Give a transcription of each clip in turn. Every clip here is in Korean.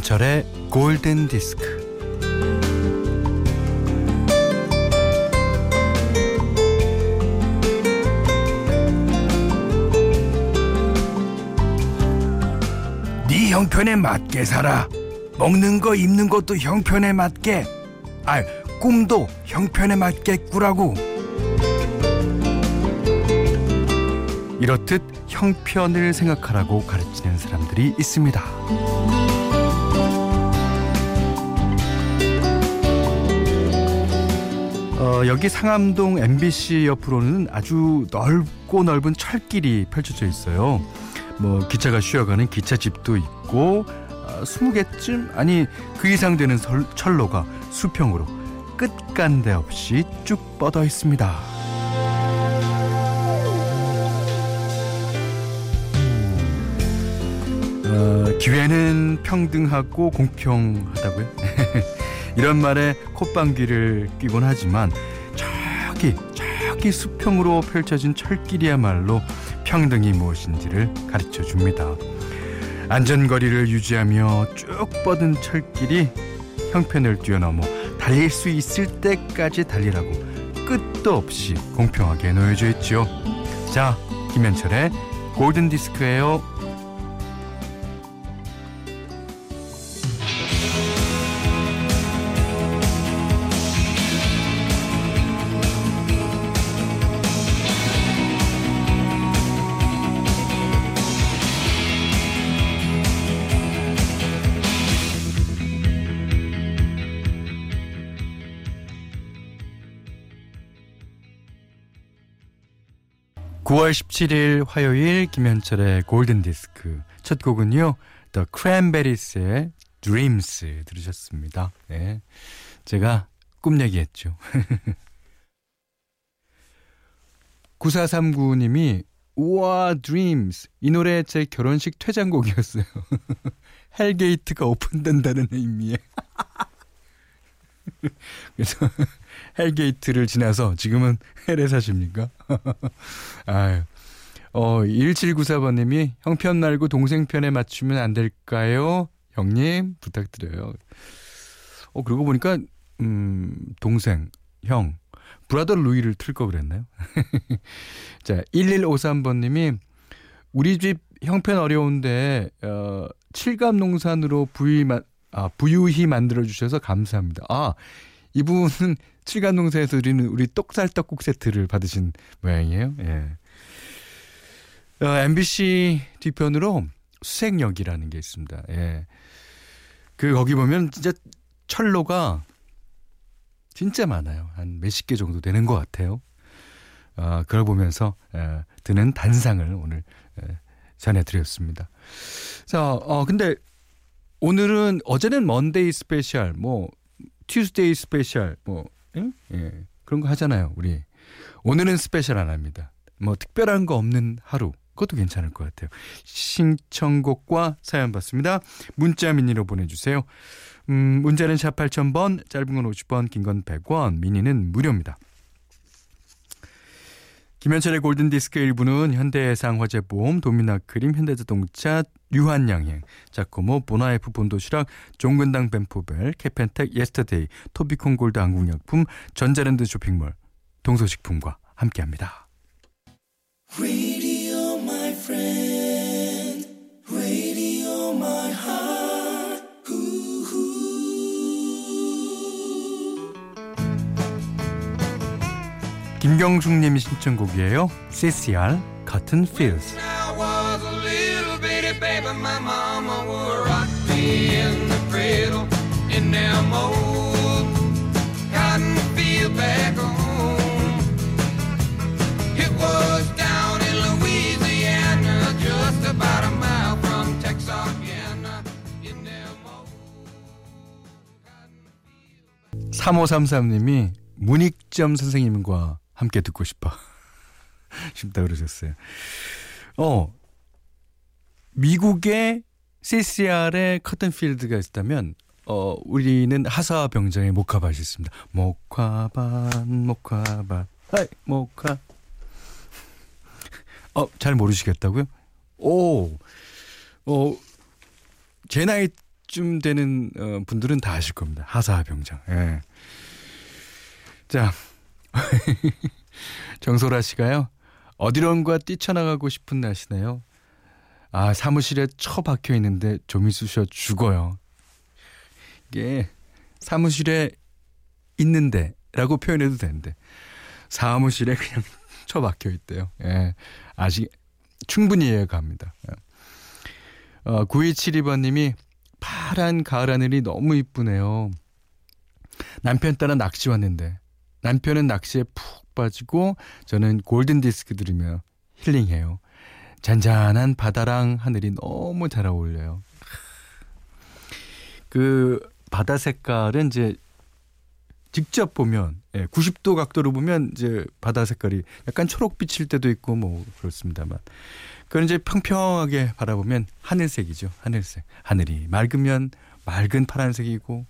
김현철의 골든 디스크. 네 형편에 맞게 살아. 먹는 거 입는 것도 형편에 맞게. 아, 꿈도 형편에 맞게 꾸라고. 이렇듯 형편을 생각하라고 가르치는 사람들이 있습니다. 어, 여기 상암동 MBC 옆으로는 아주 넓고 넓은 철길이 펼쳐져 있어요. 뭐 기차가 쉬어가는 기차집도 있고 어, 20개쯤 아니 그 이상 되는 설, 철로가 수평으로 끝간데 없이 쭉 뻗어 있습니다. 어, 기회는 평등하고 공평하다고요? 이런 말에 콧방귀를 뀌곤 하지만 저기 저기 수평으로 펼쳐진 철길이야말로 평등이 무엇인지를 가르쳐 줍니다. 안전거리를 유지하며 쭉 뻗은 철길이 형편을 뛰어넘어 달릴 수 있을 때까지 달리라고 끝도 없이 공평하게 놓여져 있죠. 자, 김현철의 골든 디스크예요. 9월 17일 화요일 김현철의 골든 디스크 첫 곡은요. The Cranberries의 Dreams 들으셨습니다. 네. 제가 꿈 얘기했죠. 9439님이 우와 Dreams 이 노래 제 결혼식 퇴장곡이었어요. hell gate가 오픈된다는 의미에 그래서 hell gate를 지나서 지금은 hell에 사십니까? 아유. 어, 1794번님이 형편 말고 동생 편에 맞추면 안 될까요? 형님, 부탁드려요. 어, 그러고 보니까, 음, 동생, 형, Brother Louie를 틀 거 그랬나요? 자, 1153번님이 우리 집 형편 어려운데, 어, 칠갑 농산으로 부위, 아, 부유히 만들어주셔서 감사합니다. 아, 이분은 칠간농사에서 드리는 우리 똑살 떡국 세트를 받으신 모양이에요. 예. 어, MBC 뒤편으로 수색역이라는 게 있습니다. 예. 그 거기 보면 진짜 철로가 진짜 많아요. 한 몇십 개 정도 되는 것 같아요. 어, 그걸 보면서 예, 드는 단상을 오늘 예, 전해드렸습니다. 자, 어, 근데 오늘은 어제는 Monday special, 뭐 Tuesday special, 뭐 응? 예, 그런 거 하잖아요. 우리 오늘은 special 안 합니다. 뭐 특별한 거 없는 하루. 그것도 괜찮을 것 같아요. 신청곡과 사연 받습니다. 문자 미니로 보내주세요. 음, 문자는 샵 8000번, 짧은 건 50원, 긴 건 100원, 미니는 무료입니다. 김현철의 골든디스크 일부는 현대해상 화재보험, 도미나크림, 현대자동차, 유한양행, 자코모, 보나에프 본도시락, 종근당 벤포벨, 케펜텍, 예스터데이, 토비콘 골드 한국약품, 전자랜드 쇼핑몰, 동서식품과 함께합니다. 김경숙님이 신청곡이에요. CCR Cotton Fields. 삼오삼삼님이 문익점 선생님과 함께 듣고 싶어. 싶다 그러셨어요. 어, 미국의 CCR의 커튼필드가 있다면 어, 우리는 하사와 병장의 목화밭이 있습니다. 목화밭, 목화밭, 하이, 목화. 어, 잘 모르시겠다고요? 오, 어, 제 나이 이쯤 되는 어, 분들은 다 아실 겁니다. 하사병장. 예. 자, 정소라 씨가요. 어디론가 뛰쳐나가고 싶은 날씨네요. 아, 사무실에 처박혀 있는데 좀 있으셔 죽어요. 이게 사무실에 있는데 라고 표현해도 되는데 사무실에 그냥 처박혀 있대요. 예. 아직 충분히 이해가 갑니다. 예. 어, 9272번님이 파란 가을 하늘이 너무 이쁘네요. 남편 따라 낚시 왔는데 남편은 낚시에 푹 빠지고 저는 골든 디스크 들으며 힐링해요. 잔잔한 바다랑 하늘이 너무 잘 어울려요. 그 바다 색깔은 이제 직접 보면 예, 90도 각도로 보면 이제 바다 색깔이 약간 초록빛일 때도 있고 뭐 그렇습니다만 그건 이제 평평하게 바라보면 하늘색이죠. 하늘색. 하늘이 맑으면 맑은 파란색이고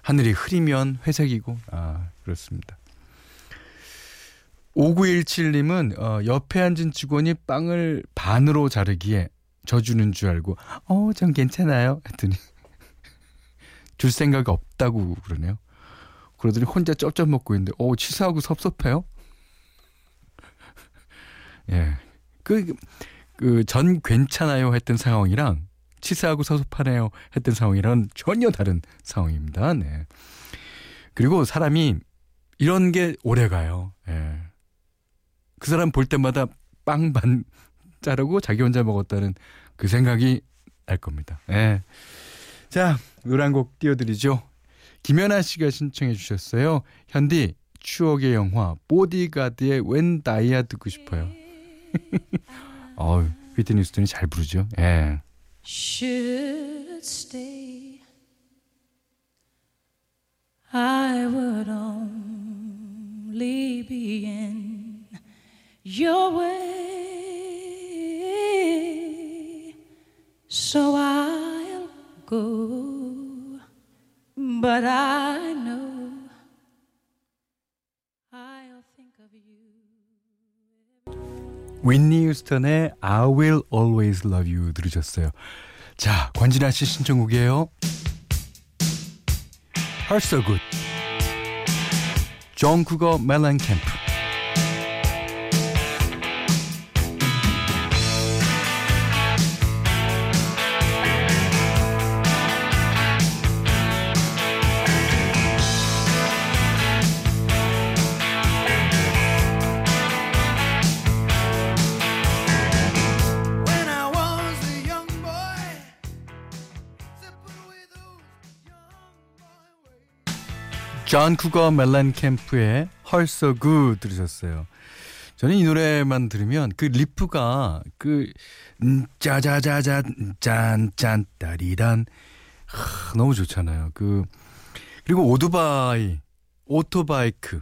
하늘이 흐리면 회색이고 아 그렇습니다. 5917님은 어, 옆에 앉은 직원이 빵을 반으로 자르기에 져주는 줄 알고 어 전 괜찮아요 했더니 줄 생각 없다고 그러네요. 그러더니 혼자 쩝쩝 먹고 있는데 어 치사하고 섭섭해요. 예. 그, 그, 전 괜찮아요 했던 상황이랑 치사하고 섭섭하네요 했던 상황이랑 전혀 다른 상황입니다. 네. 그리고 사람이 이런 게 오래 가요. 예. 그 사람 볼 때마다 빵 반 자르고 자기 혼자 먹었다는 그 생각이 날 겁니다. 예. 자, 노래 한곡 띄워드리죠. 김연아 씨가 신청해 주셨어요. 현디 추억의 영화 보디가드의 웬 다이아 듣고 싶어요. 어, 휘트니 스톤이 잘 부르죠. 예. Your way. So I'll go. But I know I'll think of you. 윈니 휴스턴의 I Will Always Love You 들으셨어요. 자, 권진아 씨 신청곡이에요. Heart So Good. 존 쿠거 멜란 캠프. 존 쿠거 멜런캠프의 Hurts So Good 들으셨어요. 저는 이 노래만 들으면 그 riff가 그 짜자자자 짠짠 따리단 너무 좋잖아요. 그 그리고 오토바이 autobike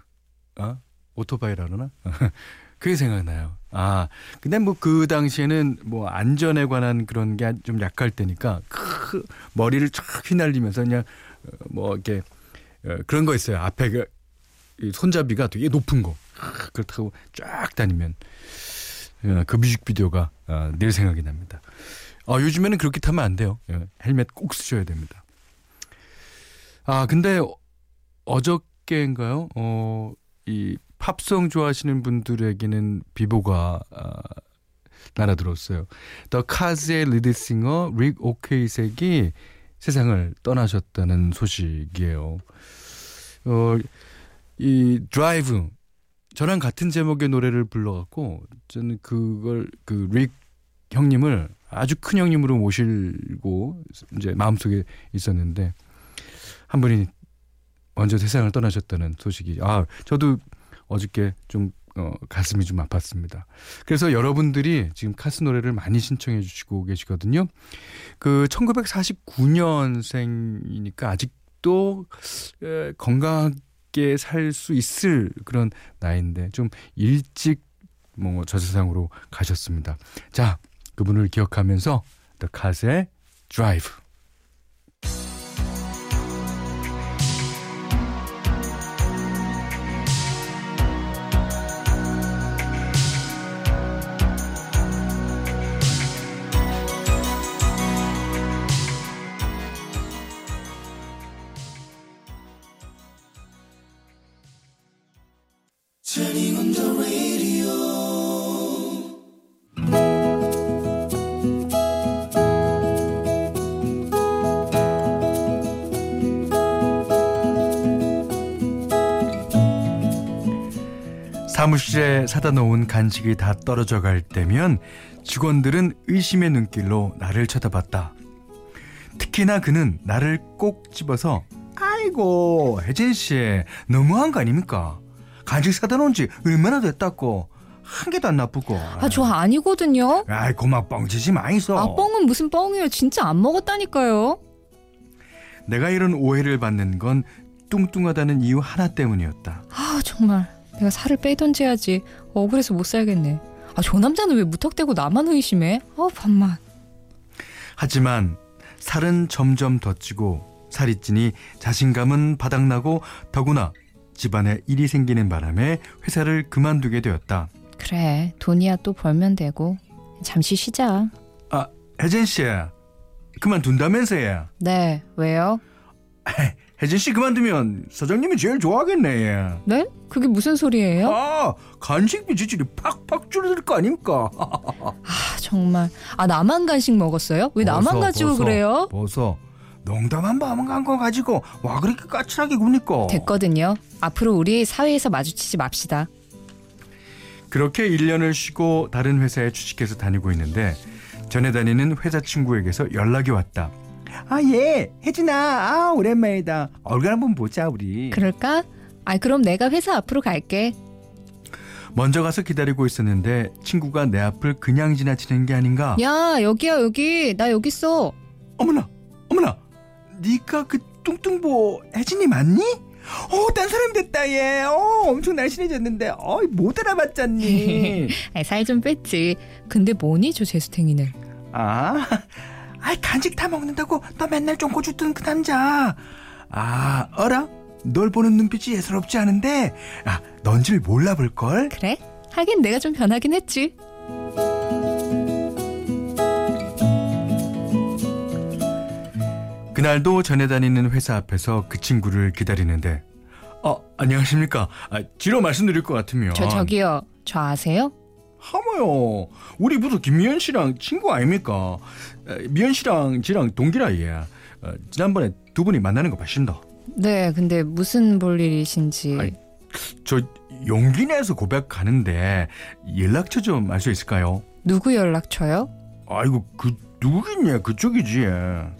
아 오토바이라 그러나 그게 생각나요. 아 근데 뭐 그 당시에는 뭐 안전에 관한 그런 게 좀 약할 때니까 크 머리를 쫙 휘날리면서 그냥 어, 뭐 이렇게 어, 그런 거 있어요. 앞에 그 손잡이가 되게 높은 거. 그렇다고 쫙 다니면 어, 그 뮤직비디오가 어, 늘 생각이 납니다. 아, 요즘에는 그렇게 타면 안 돼요. 헬멧 꼭 쓰셔야 됩니다. 아, 근데 어저께인가요? 어, 이 팝송 좋아하시는 분들에게는 비보가 아, 날아들었어요. The Cars의 lead singer 릭 오케이섹이 세상을 떠나셨다는 소식이에요. 어, 이 드라이브 저랑 같은 제목의 노래를 불러갖고 저는 그걸 그 릭 형님을 아주 큰 형님으로 모시고 이제 마음속에 있었는데 한 분이 먼저 세상을 떠나셨다는 소식이 아 저도 어저께 좀 어, 가슴이 좀 아팠습니다. 그래서 여러분들이 지금 카스 노래를 많이 신청해 주시고 계시거든요. 그 1949년생이니까 아직도 에, 건강하게 살 수 있을 그런 나이인데 좀 일찍 뭐 저 세상으로 가셨습니다. 자, 그분을 기억하면서 The Cars의 Drive 사무실에 사다 놓은 간식이 다 떨어져 갈 때면 직원들은 의심의 눈길로 나를 쳐다봤다. 특히나 그는 나를 꼭 집어서 아이고 혜진 씨 너무한 거 아닙니까? 간식 사다 놓은 지 얼마나 됐다고 한 개도 안 나쁘고. 아, 저 아니거든요. 아이 고마 뻥치지 마 있어. 아, 뻥은 무슨 뻥이에요. 진짜 안 먹었다니까요. 내가 이런 오해를 받는 건 뚱뚱하다는 이유 하나 때문이었다. 아, 정말. 내가 살을 빼던지 해야지. 억울해서 못 살겠네. 아, 저 남자는 왜 무턱대고 나만 의심해? 아, 반만. 하지만 살은 점점 더 찌고 살이 찌니 자신감은 바닥나고 더구나 집안에 일이 생기는 바람에 회사를 그만두게 되었다. 그래, 돈이야 또 벌면 되고. 잠시 쉬자. 아, 혜진 씨. 그만둔다면서요. 네, 왜요? 혜진 씨 그만두면 사장님이 제일 좋아하겠네. 네? 그게 무슨 소리예요? 아, 간식비 지출이 팍팍 줄어들 거 아닙니까? 아, 정말. 아, 나만 간식 먹었어요? 왜 나만 벗어, 가지고 벗어, 그래요? 벗어. 농담 한번한거 가지고 와 그렇게 까칠하게 굽니까? 됐거든요. 앞으로 우리 사회에서 마주치지 맙시다. 그렇게 1년을 쉬고 다른 회사에 취직해서 다니고 있는데 전에 다니는 회사 친구에게서 연락이 왔다. 아, 예. 혜진아. 아, 오랜만이다. 얼굴 한번 보자, 우리. 그럴까? 아, 그럼 내가 회사 앞으로 갈게. 먼저 가서 기다리고 있었는데 친구가 내 앞을 그냥 지나치는 게 아닌가? 야, 여기야, 여기. 나 여기 있어. 어머나. 어머나. 네가 그 뚱뚱보 혜진이 맞니? 어, 딴 사람이 됐다, 얘. 어, 엄청 날씬해졌는데. 어, 못 알아봤잖니. 살 좀 뺐지. 근데 뭐니, 저 재수탱이는. 아, 아이 간식 다 먹는다고 너 맨날 쫑고 주던 그 남자. 아, 어라? 널 보는 눈빛이 예사롭지 않은데, 아, 넌 줄 몰라 볼 걸. 그래? 하긴 내가 좀 변하긴 했지. 그날도 전에 다니는 회사 앞에서 그 친구를 기다리는데, 어, 안녕하십니까? 아, 뒤로 말씀드릴 것 같으면. 저, 저기요. 저 아세요? 하모요. 우리 부서 김미연 씨랑 친구 아닙니까? 에, 미연 씨랑 지랑 동기라 얘. 어, 지난번에 두 분이 만나는 거 봤습니다. 네, 근데 무슨 볼 일이신지. 아이, 저 용기 내서 고백하는데 연락처 좀 알 수 있을까요? 누구 연락처요? 아이고 그 누구겠냐 그쪽이지.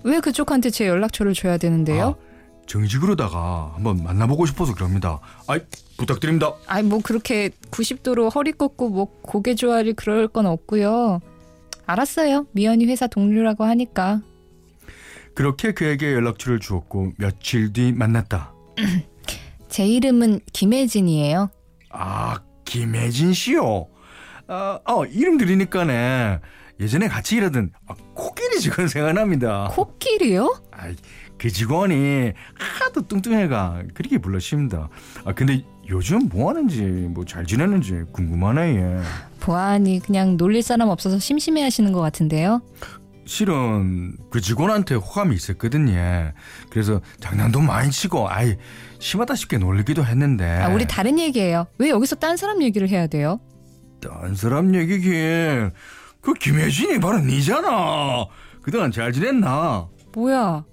왜 그쪽한테 제 연락처를 줘야 되는데요? 아, 정식으로다가 한번 만나보고 싶어서 그럽니다. 아이 부탁드립니다. 아니 뭐 그렇게 90도로 허리 꺾고 뭐 고개 조아리 그럴 건 없고요. 알았어요. 미연이 회사 동료라고 하니까. 그렇게 그에게 연락처를 주었고 며칠 뒤 만났다. 제 이름은 김혜진이에요. 아 김혜진 씨요. 아, 어, 이름 들으니까네 예전에 같이 일하던 아, 코끼리 직원 생각납니다. 코끼리요? 아이, 그 직원이 하도 뚱뚱해가 그렇게 불러십니다. 아 근데 요즘 뭐 하는지 뭐 잘 지내는지 궁금하네 얘. 보아하니 그냥 놀릴 사람 없어서 심심해 하시는 것 같은데요. 실은 그 직원한테 호감이 있었거든요. 그래서 장난도 많이 치고 아이 심하다 싶게 놀리기도 했는데. 아, 우리 다른 얘기예요. 왜 여기서 딴 사람 얘기를 해야 돼요? 딴 사람 얘기긴. 그 김혜진이 바로 니잖아. 그동안 잘 지냈나? 뭐야?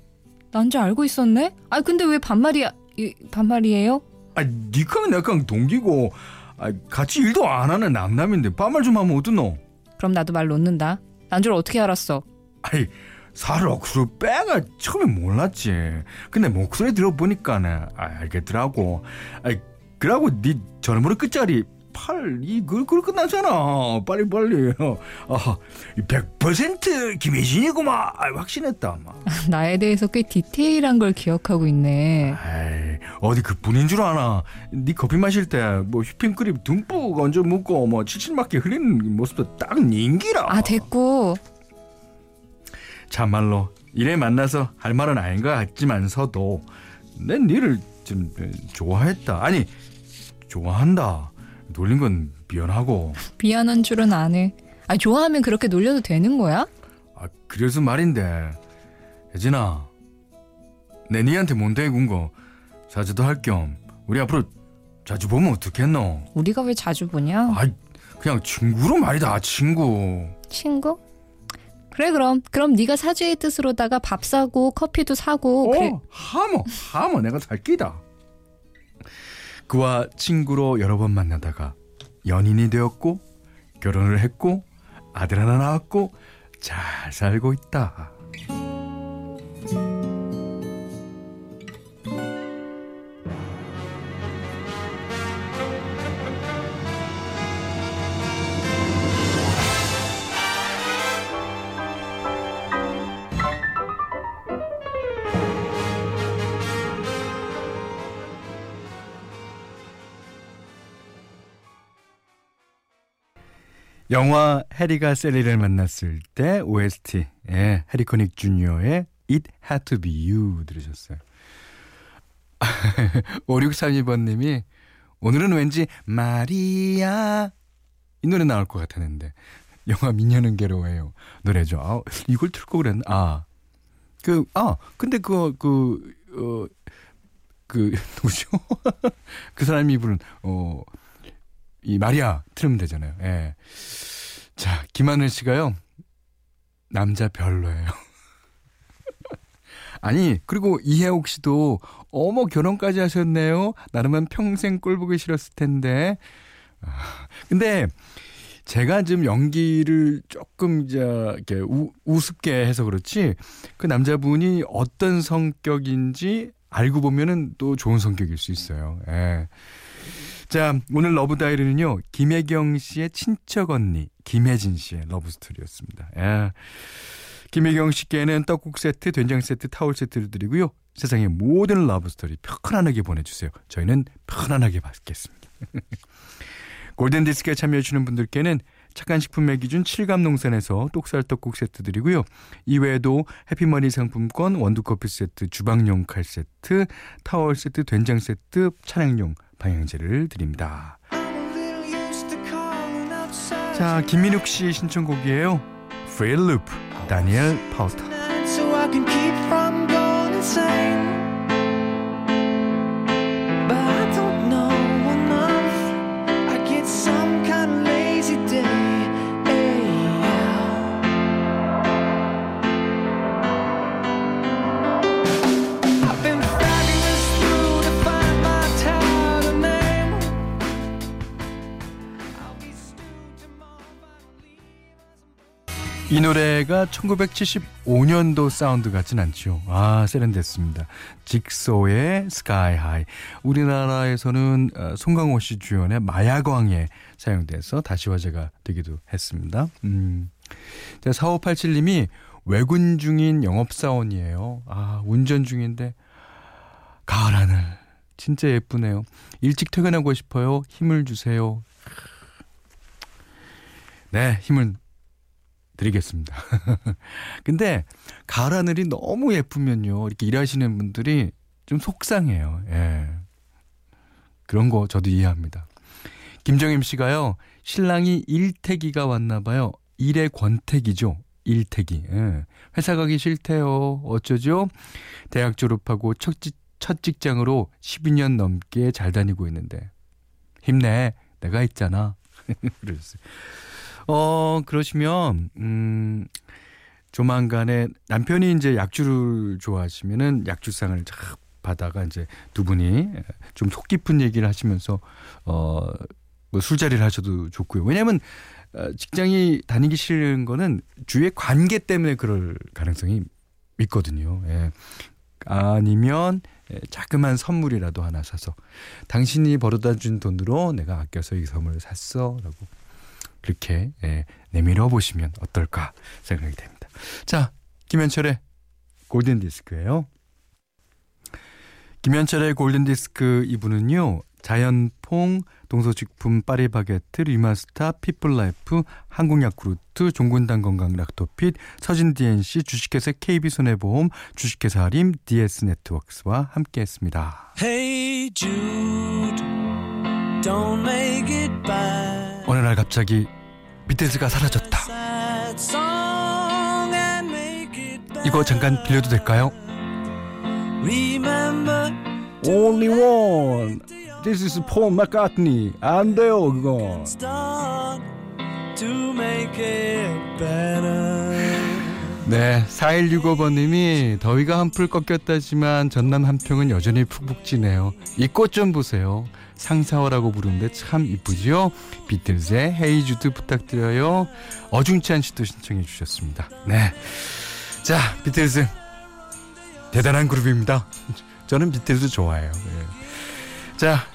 난 줄 알고 있었네? 아 근데 왜 반말이야? 이, 반말이에요? 아 니랑 나랑 동기고 아, 같이 일도 안 하는 남남인데 반말 좀 하면 어떠노? 그럼 나도 말 놓는다. 난 줄 어떻게 알았어? 아이 살 억수로 빼가 처음에 몰랐지. 근데 목소리 들어보니까는 아, 알겠더라고. 아이 그러고 네 전화번호 끝자리 8 이걸 그 끝나잖아. 빨리 빨리. 아, 100% 김혜진이구만. 아, 확신했다. 막. 나에 대해서 꽤 디테일한 걸 기억하고 있네. 아이, 어디 그 분인 줄 아나? 네 커피 마실 때 뭐 휘핑 크림 듬뿍 얹어 먹고 뭐 칠칠맞게 흘리는 모습도 딱 닌기라. 아 됐고 참말로 이래 만나서 할 말은 아닌 것 같지만서도 난 니를 좀 좋아했다. 아니 좋아한다. 놀린 건 미안하고. 미안한 줄은 안 해. 아 좋아하면 그렇게 놀려도 되는 거야? 아 그래서 말인데 혜진아 내 니한테 몬테이 군거 자주도 할 겸 우리 앞으로 자주 보면 어떻겠노? 우리가 왜 자주 보냐? 아 그냥 친구로 말이다 친구. 친구? 그래 그럼 그럼 네가 사죄의 뜻으로다가 밥 사고 커피도 사고 그래. 어, 하모, 하모 내가 살 끼다. 그와 친구로 여러 번 만나다가 연인이 되었고 결혼을 했고 아들 하나 낳았고 잘 살고 있다. 영화 해리가 셀리를 만났을 때 OST 예, 해리 코닉 주니어의 It Had to Be You 들으셨어요. 5632번님이 오늘은 왠지 마리아 이 노래 나올 것 같았는데 영화 미녀는 괴로워요 노래죠. 아, 이걸 틀고 그랬나? 아, 그, 아, 근데 그거, 그, 어, 그, 누구죠? 그 사람이 부른, 어, 이 마리아 틀으면 되잖아요. 예. 자, 김하늘 씨가요. 남자 별로예요. 아니, 그리고 이혜옥 씨도 어머 결혼까지 하셨네요. 나름은 평생 꼴 보기 싫었을 텐데. 아, 근데 제가 지금 연기를 조금 이제 이렇게 우, 우습게 해서 그렇지 그 남자분이 어떤 성격인지 알고 보면은 또 좋은 성격일 수 있어요. 예. 자, 오늘 Love Diary는요. 김혜경 씨의 친척 언니 김혜진 씨의 love story였습니다. 예. 김혜경 씨께는 떡국 세트, 된장 세트, 타월 세트를 드리고요. 세상의 모든 love story 편안하게 보내주세요. 저희는 편안하게 받겠습니다. 골든 디스크에 참여해 주시는 분들께는 착한 식품의 기준 칠갑 농산에서 똑살 떡국 세트 드리고요. 이외에도 해피머니 상품권, 원두커피 세트, 주방용 칼 세트, 타월 세트, 된장 세트, 차량용 방향제를 드립니다. 자, 김민욱 씨 신청곡이에요. Free Loop, 다니엘 파우터. 이 노래가 1975년도 사운드 같진 않죠. 아, 세련됐습니다. Jigsaw의 Sky High. 우리나라에서는 어, 송강호 씨 주연의 마약왕에 사용돼서 다시 화제가 되기도 했습니다. 음. 자, 4587님이 외근 중인 영업사원이에요. 아, 운전 중인데, 가을 하늘. 진짜 예쁘네요. 일찍 퇴근하고 싶어요. 힘을 주세요. 네, 힘을 드리겠습니다. 근데 가을 하늘이 너무 예쁘면요. 이렇게 일하시는 분들이 좀 속상해요. 예. 그런 거 저도 이해합니다. 김정임 씨가요. 신랑이 일태기가 왔나 봐요. 일의 권태기죠. 일태기. 예. 회사 가기 싫대요. 어쩌죠? 대학 졸업하고 첫, 직, 첫 직장으로 12년 넘게 잘 다니고 있는데. 힘내. 내가 있잖아. 그러셨어요. 어, 그러시면, 음, 조만간에 남편이 이제 약주를 좋아하시면은 약주상을 쫙 받아가 이제 두 분이 좀 속 깊은 얘기를 하시면서, 어, 뭐 술자리를 하셔도 좋고요. 왜냐면, 어, 직장이 다니기 싫은 거는 주위의 관계 때문에 그럴 가능성이 있거든요. 예. 아니면 예, 자그만 선물이라도 하나 사서 당신이 벌어다 준 돈으로 내가 아껴서 이 선물을 샀어라고 그렇게 예, 내밀어 보시면 어떨까 생각이 됩니다. 자, 김현철의 골든 디스크예요. 김현철의 골든 디스크 2부는요. 자연퐁, 동서식품 파리바게트, 리마스타, 피플라이프, 한국야쿠르트, 종근당 건강 락토핏, 서진 DNC, 주식회사 KB손해보험, 주식회사 하림, DS네트워크스와 함께했습니다. Hey Jude, don't make it bad. 어느 날 갑자기 비틀즈가 사라졌다. 이거 잠깐 빌려도 될까요? Only one. This is Paul McCartney. 안 돼요, 그거. 네, 4165번님이 더위가 한풀 꺾였다지만 전남 함평은 여전히 푹푹 찌네요. 이 꽃 좀 보세요. 상사화라고 부르는데 참 이쁘지요? 비틀즈의 헤이주드 부탁드려요. 어중찬 씨도 신청해 주셨습니다. 네. 자, 비틀즈. 대단한 그룹입니다. 저는 비틀즈 좋아해요. 네. 자,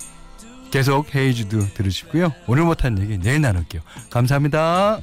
계속 헤이주드 들으시고요. 오늘 못한 얘기 내일 나눌게요. 감사합니다.